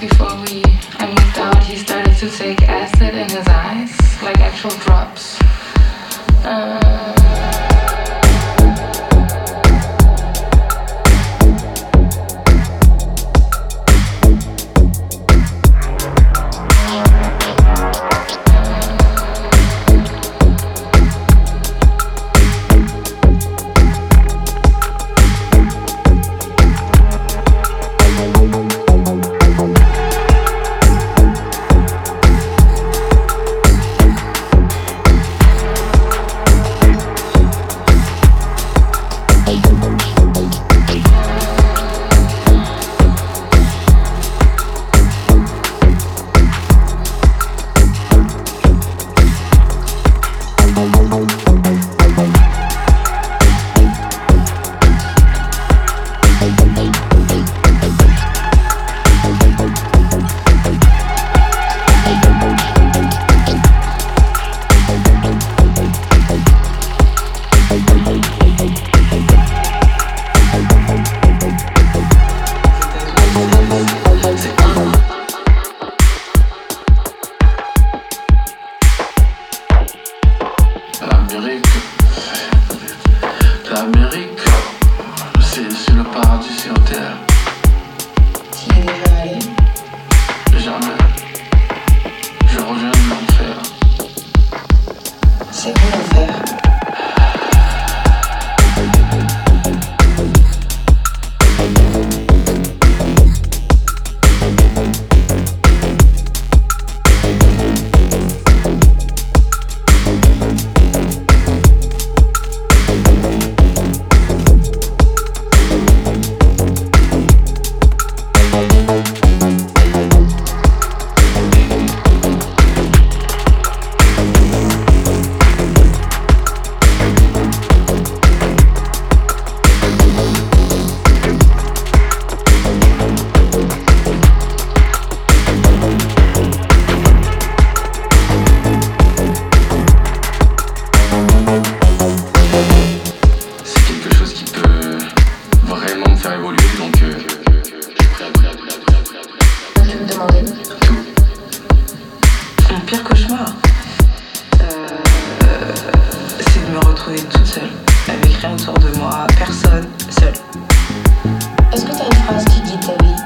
before we I moved out, he started to take acid in his eyes, like actual drops. L'Amérique, c'est le paradis sur terre. Faire évoluer, donc euh, je suis prêt à prêt à prêt prêt Tu me demandais Mon pire cauchemar, euh, c'est de me retrouver toute seule, avec rien autour de moi, personne, seule. Est-ce que t'as une phrase qui guide ta vie?